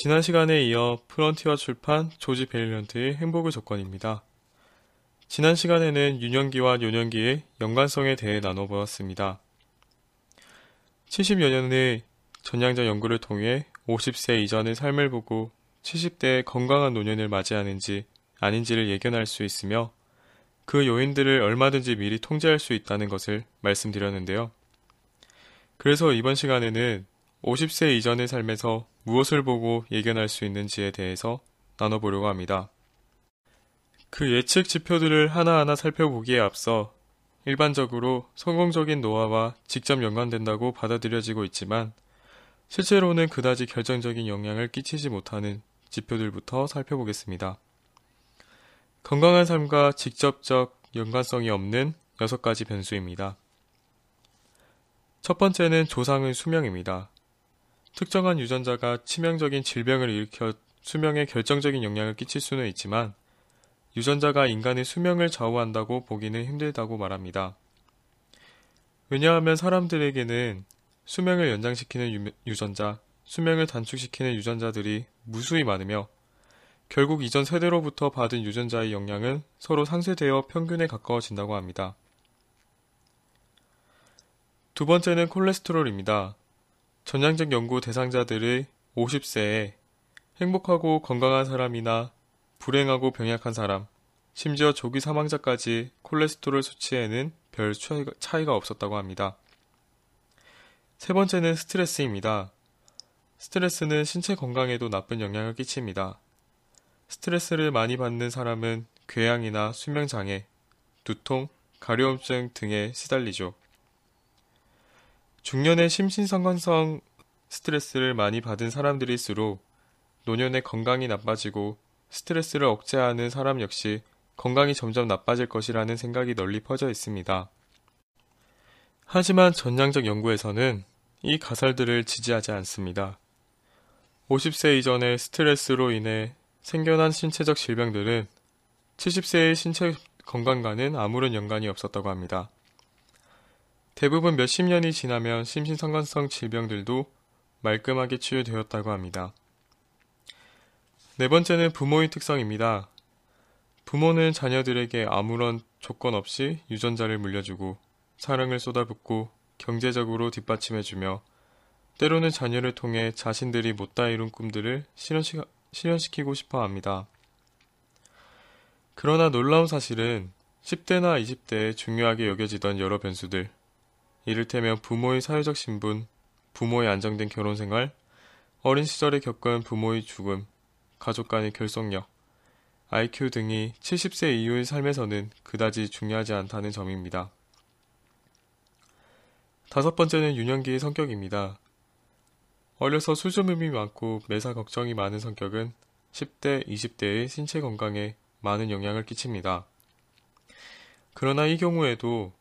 지난 시간에 이어 프런티어 출판 조지 베일런트의 행복의 조건입니다. 지난 시간에는 유년기와 요년기의 연관성에 대해 나눠보았습니다. 70여 년의 전향적 연구를 통해 50세 이전의 삶을 보고 70대의 건강한 노년을 맞이하는지 아닌지를 예견할 수 있으며 그 요인들을 얼마든지 미리 통제할 수 있다는 것을 말씀드렸는데요. 그래서 이번 시간에는 50세 이전의 삶에서 무엇을 보고 예견할 수 있는지에 대해서 나눠보려고 합니다. 그 예측 지표들을 하나하나 살펴보기에 앞서 일반적으로 성공적인 노화와 직접 연관된다고 받아들여지고 있지만 실제로는 그다지 결정적인 영향을 끼치지 못하는 지표들부터 살펴보겠습니다. 건강한 삶과 직접적 연관성이 없는 6가지 변수입니다. 첫 번째는 조상의 수명입니다. 특정한 유전자가 치명적인 질병을 일으켜 수명에 결정적인 영향을 끼칠 수는 있지만 유전자가 인간의 수명을 좌우한다고 보기는 힘들다고 말합니다. 왜냐하면 사람들에게는 수명을 연장시키는 유전자, 수명을 단축시키는 유전자들이 무수히 많으며 결국 이전 세대로부터 받은 유전자의 영향은 서로 상쇄되어 평균에 가까워진다고 합니다. 두 번째는 콜레스테롤입니다. 전향적 연구 대상자들의 50세에 행복하고 건강한 사람이나 불행하고 병약한 사람, 심지어 조기 사망자까지 콜레스테롤 수치에는 별 차이가 없었다고 합니다. 세 번째는 스트레스입니다. 스트레스는 신체 건강에도 나쁜 영향을 끼칩니다. 스트레스를 많이 받는 사람은 궤양이나 수면장애, 두통, 가려움증 등에 시달리죠. 중년의 심신상관성 스트레스를 많이 받은 사람들일수록 노년의 건강이 나빠지고 스트레스를 억제하는 사람 역시 건강이 점점 나빠질 것이라는 생각이 널리 퍼져 있습니다. 하지만 전향적 연구에서는 이 가설들을 지지하지 않습니다. 50세 이전의 스트레스로 인해 생겨난 신체적 질병들은 70세의 신체 건강과는 아무런 연관이 없었다고 합니다. 대부분 몇십 년이 지나면 심신상관성 질병들도 말끔하게 치유되었다고 합니다. 네 번째는 부모의 특성입니다. 부모는 자녀들에게 아무런 조건 없이 유전자를 물려주고 사랑을 쏟아붓고 경제적으로 뒷받침해주며 때로는 자녀를 통해 자신들이 못다 이룬 꿈들을 실현시키고 싶어 합니다. 그러나 놀라운 사실은 10대나 20대에 중요하게 여겨지던 여러 변수들, 이를테면 부모의 사회적 신분, 부모의 안정된 결혼 생활, 어린 시절에 겪은 부모의 죽음, 가족 간의 결속력, IQ 등이 70세 이후의 삶에서는 그다지 중요하지 않다는 점입니다. 다섯 번째는 유년기의 성격입니다. 어려서 수줍음이 많고 매사 걱정이 많은 성격은 10대, 20대의 신체 건강에 많은 영향을 끼칩니다. 그러나 이 경우에도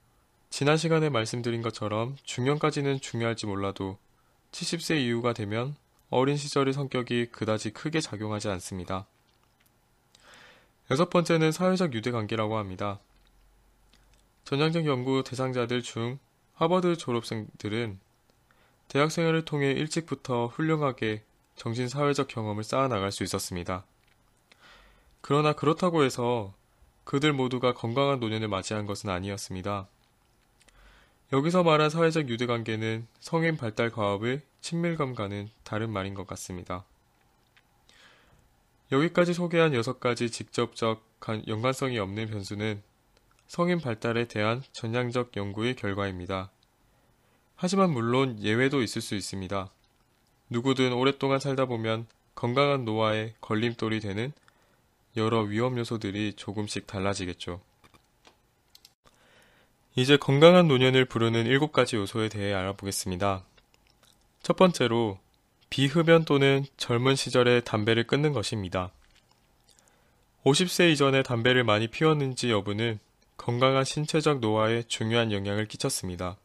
지난 시간에 말씀드린 것처럼 중년까지는 중요할지 몰라도 70세 이후가 되면 어린 시절의 성격이 그다지 크게 작용하지 않습니다. 여섯 번째는 사회적 유대관계라고 합니다. 전향적 연구 대상자들 중 하버드 졸업생들은 대학 생활을 통해 일찍부터 훌륭하게 정신사회적 경험을 쌓아나갈 수 있었습니다. 그러나 그렇다고 해서 그들 모두가 건강한 노년을 맞이한 것은 아니었습니다. 여기서 말한 사회적 유대 관계는 성인 발달 과업의 친밀감과는 다른 말인 것 같습니다. 여기까지 소개한 6가지 직접적 연관성이 없는 변수는 성인 발달에 대한 전향적 연구의 결과입니다. 하지만 물론 예외도 있을 수 있습니다. 누구든 오랫동안 살다 보면 건강한 노화에 걸림돌이 되는 여러 위험 요소들이 조금씩 달라지겠죠. 이제 건강한 노년을 부르는 7가지 요소에 대해 알아보겠습니다. 첫 번째로 비흡연 또는 젊은 시절에 담배를 끊는 것입니다. 50세 이전에 담배를 많이 피웠는지 여부는 건강한 신체적 노화에 중요한 영향을 끼쳤습니다.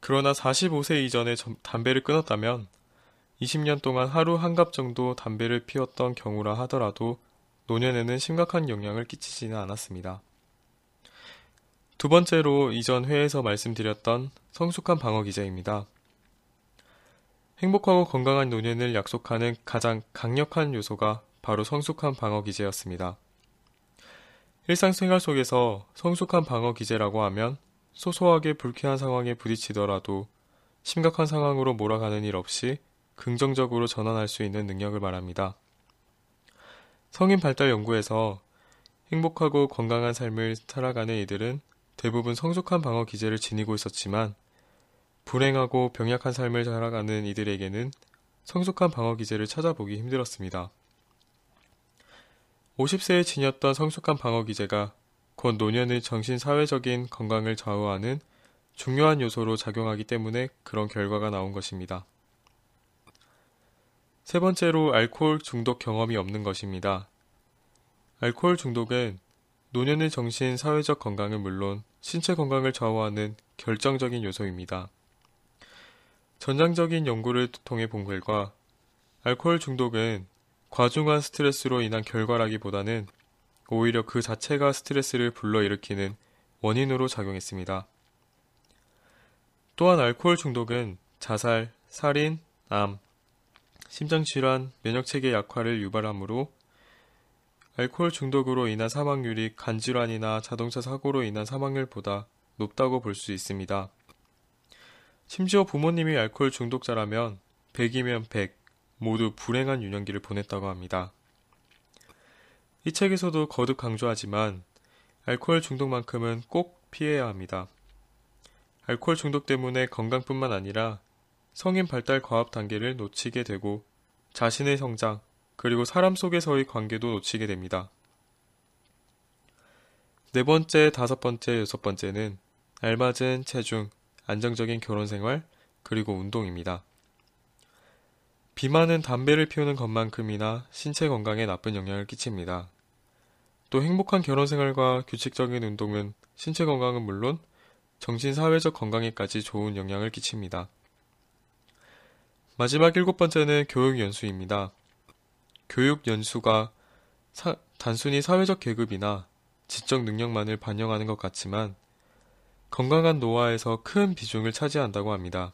그러나 45세 이전에 담배를 끊었다면 20년 동안 하루 한 갑 정도 담배를 피웠던 경우라 하더라도 노년에는 심각한 영향을 끼치지는 않았습니다. 두 번째로 이전 회에서 말씀드렸던 성숙한 방어 기제입니다. 행복하고 건강한 노년을 약속하는 가장 강력한 요소가 바로 성숙한 방어 기제였습니다. 일상생활 속에서 성숙한 방어 기제라고 하면 소소하게 불쾌한 상황에 부딪히더라도 심각한 상황으로 몰아가는 일 없이 긍정적으로 전환할 수 있는 능력을 말합니다. 성인 발달 연구에서 행복하고 건강한 삶을 살아가는 이들은 대부분 성숙한 방어 기제를 지니고 있었지만 불행하고 병약한 삶을 살아가는 이들에게는 성숙한 방어 기제를 찾아보기 힘들었습니다. 50세에 지녔던 성숙한 방어 기제가 곧 노년의 정신사회적인 건강을 좌우하는 중요한 요소로 작용하기 때문에 그런 결과가 나온 것입니다. 세 번째로 알코올 중독 경험이 없는 것입니다. 알코올 중독은 노년의 정신 사회적 건강은 물론 신체 건강을 좌우하는 결정적인 요소입니다. 전장적인 연구를 통해 본 결과 알코올 중독은 과중한 스트레스로 인한 결과라기보다는 오히려 그 자체가 스트레스를 불러일으키는 원인으로 작용했습니다. 또한 알코올 중독은 자살, 살인, 암, 심장질환, 면역체계 약화를 유발하므로 알코올 중독으로 인한 사망률이 간질환이나 자동차 사고로 인한 사망률보다 높다고 볼 수 있습니다. 심지어 부모님이 알코올 중독자라면 100이면 100 모두 불행한 유년기를 보냈다고 합니다. 이 책에서도 거듭 강조하지만 알코올 중독만큼은 꼭 피해야 합니다. 알코올 중독 때문에 건강뿐만 아니라 성인 발달 과업 단계를 놓치게 되고 자신의 성장, 그리고 사람 속에서의 관계도 놓치게 됩니다. 네 번째, 다섯 번째, 여섯 번째는 알맞은 체중, 안정적인 결혼 생활, 그리고 운동입니다. 비만은 담배를 피우는 것만큼이나 신체 건강에 나쁜 영향을 끼칩니다. 또 행복한 결혼 생활과 규칙적인 운동은 신체 건강은 물론 정신 사회적 건강에까지 좋은 영향을 끼칩니다. 마지막 일곱 번째는 교육 연수입니다. 교육 연수가 사, 단순히 사회적 계급이나 지적 능력만을 반영하는 것 같지만 건강한 노화에서 큰 비중을 차지한다고 합니다.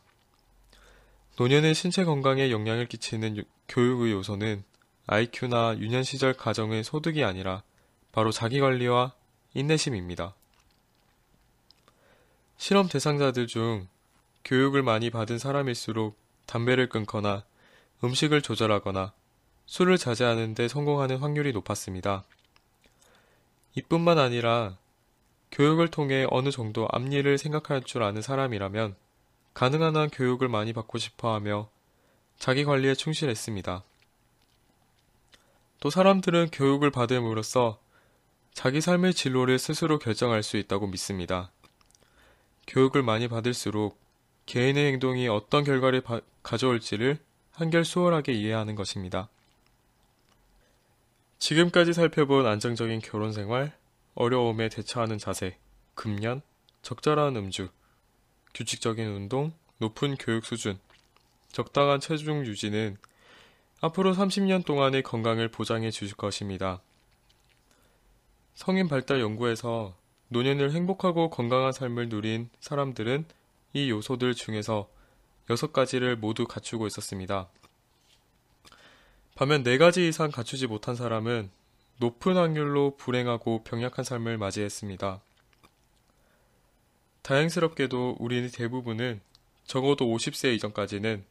노년의 신체 건강에 영향을 끼치는 교육의 요소는 IQ나 유년 시절 가정의 소득이 아니라 바로 자기관리와 인내심입니다. 실험 대상자들 중 교육을 많이 받은 사람일수록 담배를 끊거나 음식을 조절하거나 술을 자제하는 데 성공하는 확률이 높았습니다. 이뿐만 아니라 교육을 통해 어느 정도 앞일을 생각할 줄 아는 사람이라면 가능한 한 교육을 많이 받고 싶어 하며 자기 관리에 충실했습니다. 또 사람들은 교육을 받음으로써 자기 삶의 진로를 스스로 결정할 수 있다고 믿습니다. 교육을 많이 받을수록 개인의 행동이 어떤 결과를 바, 가져올지를 한결 수월하게 이해하는 것입니다. 지금까지 살펴본 안정적인 결혼 생활, 어려움에 대처하는 자세, 금년, 적절한 음주, 규칙적인 운동, 높은 교육 수준, 적당한 체중 유지는 앞으로 30년 동안의 건강을 보장해 주실 것입니다. 성인 발달 연구에서 노년을 행복하고 건강한 삶을 누린 사람들은 이 요소들 중에서 6가지를 모두 갖추고 있었습니다. 반면 네 가지 이상 갖추지 못한 사람은 높은 확률로 불행하고 병약한 삶을 맞이했습니다. 다행스럽게도 우리 대부분은 적어도 50세 이전까지는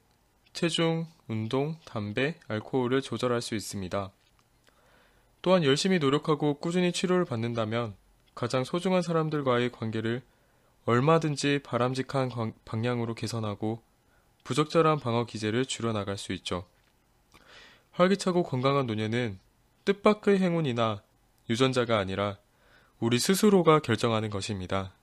체중, 운동, 담배, 알코올을 조절할 수 있습니다. 또한 열심히 노력하고 꾸준히 치료를 받는다면 가장 소중한 사람들과의 관계를 얼마든지 바람직한 방향으로 개선하고 부적절한 방어 기제를 줄여나갈 수 있죠. 활기차고 건강한 노년은 뜻밖의 행운이나 유전자가 아니라 우리 스스로가 결정하는 것입니다.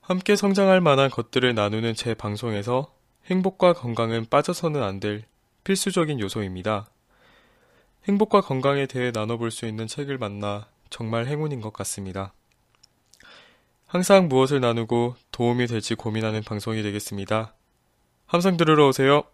함께 성장할 만한 것들을 나누는 제 방송에서 행복과 건강은 빠져서는 안 될 필수적인 요소입니다. 행복과 건강에 대해 나눠볼 수 있는 책을 만나 정말 행운인 것 같습니다. 항상 무엇을 나누고 도움이 될지 고민하는 방송이 되겠습니다. 함성 들으러 오세요.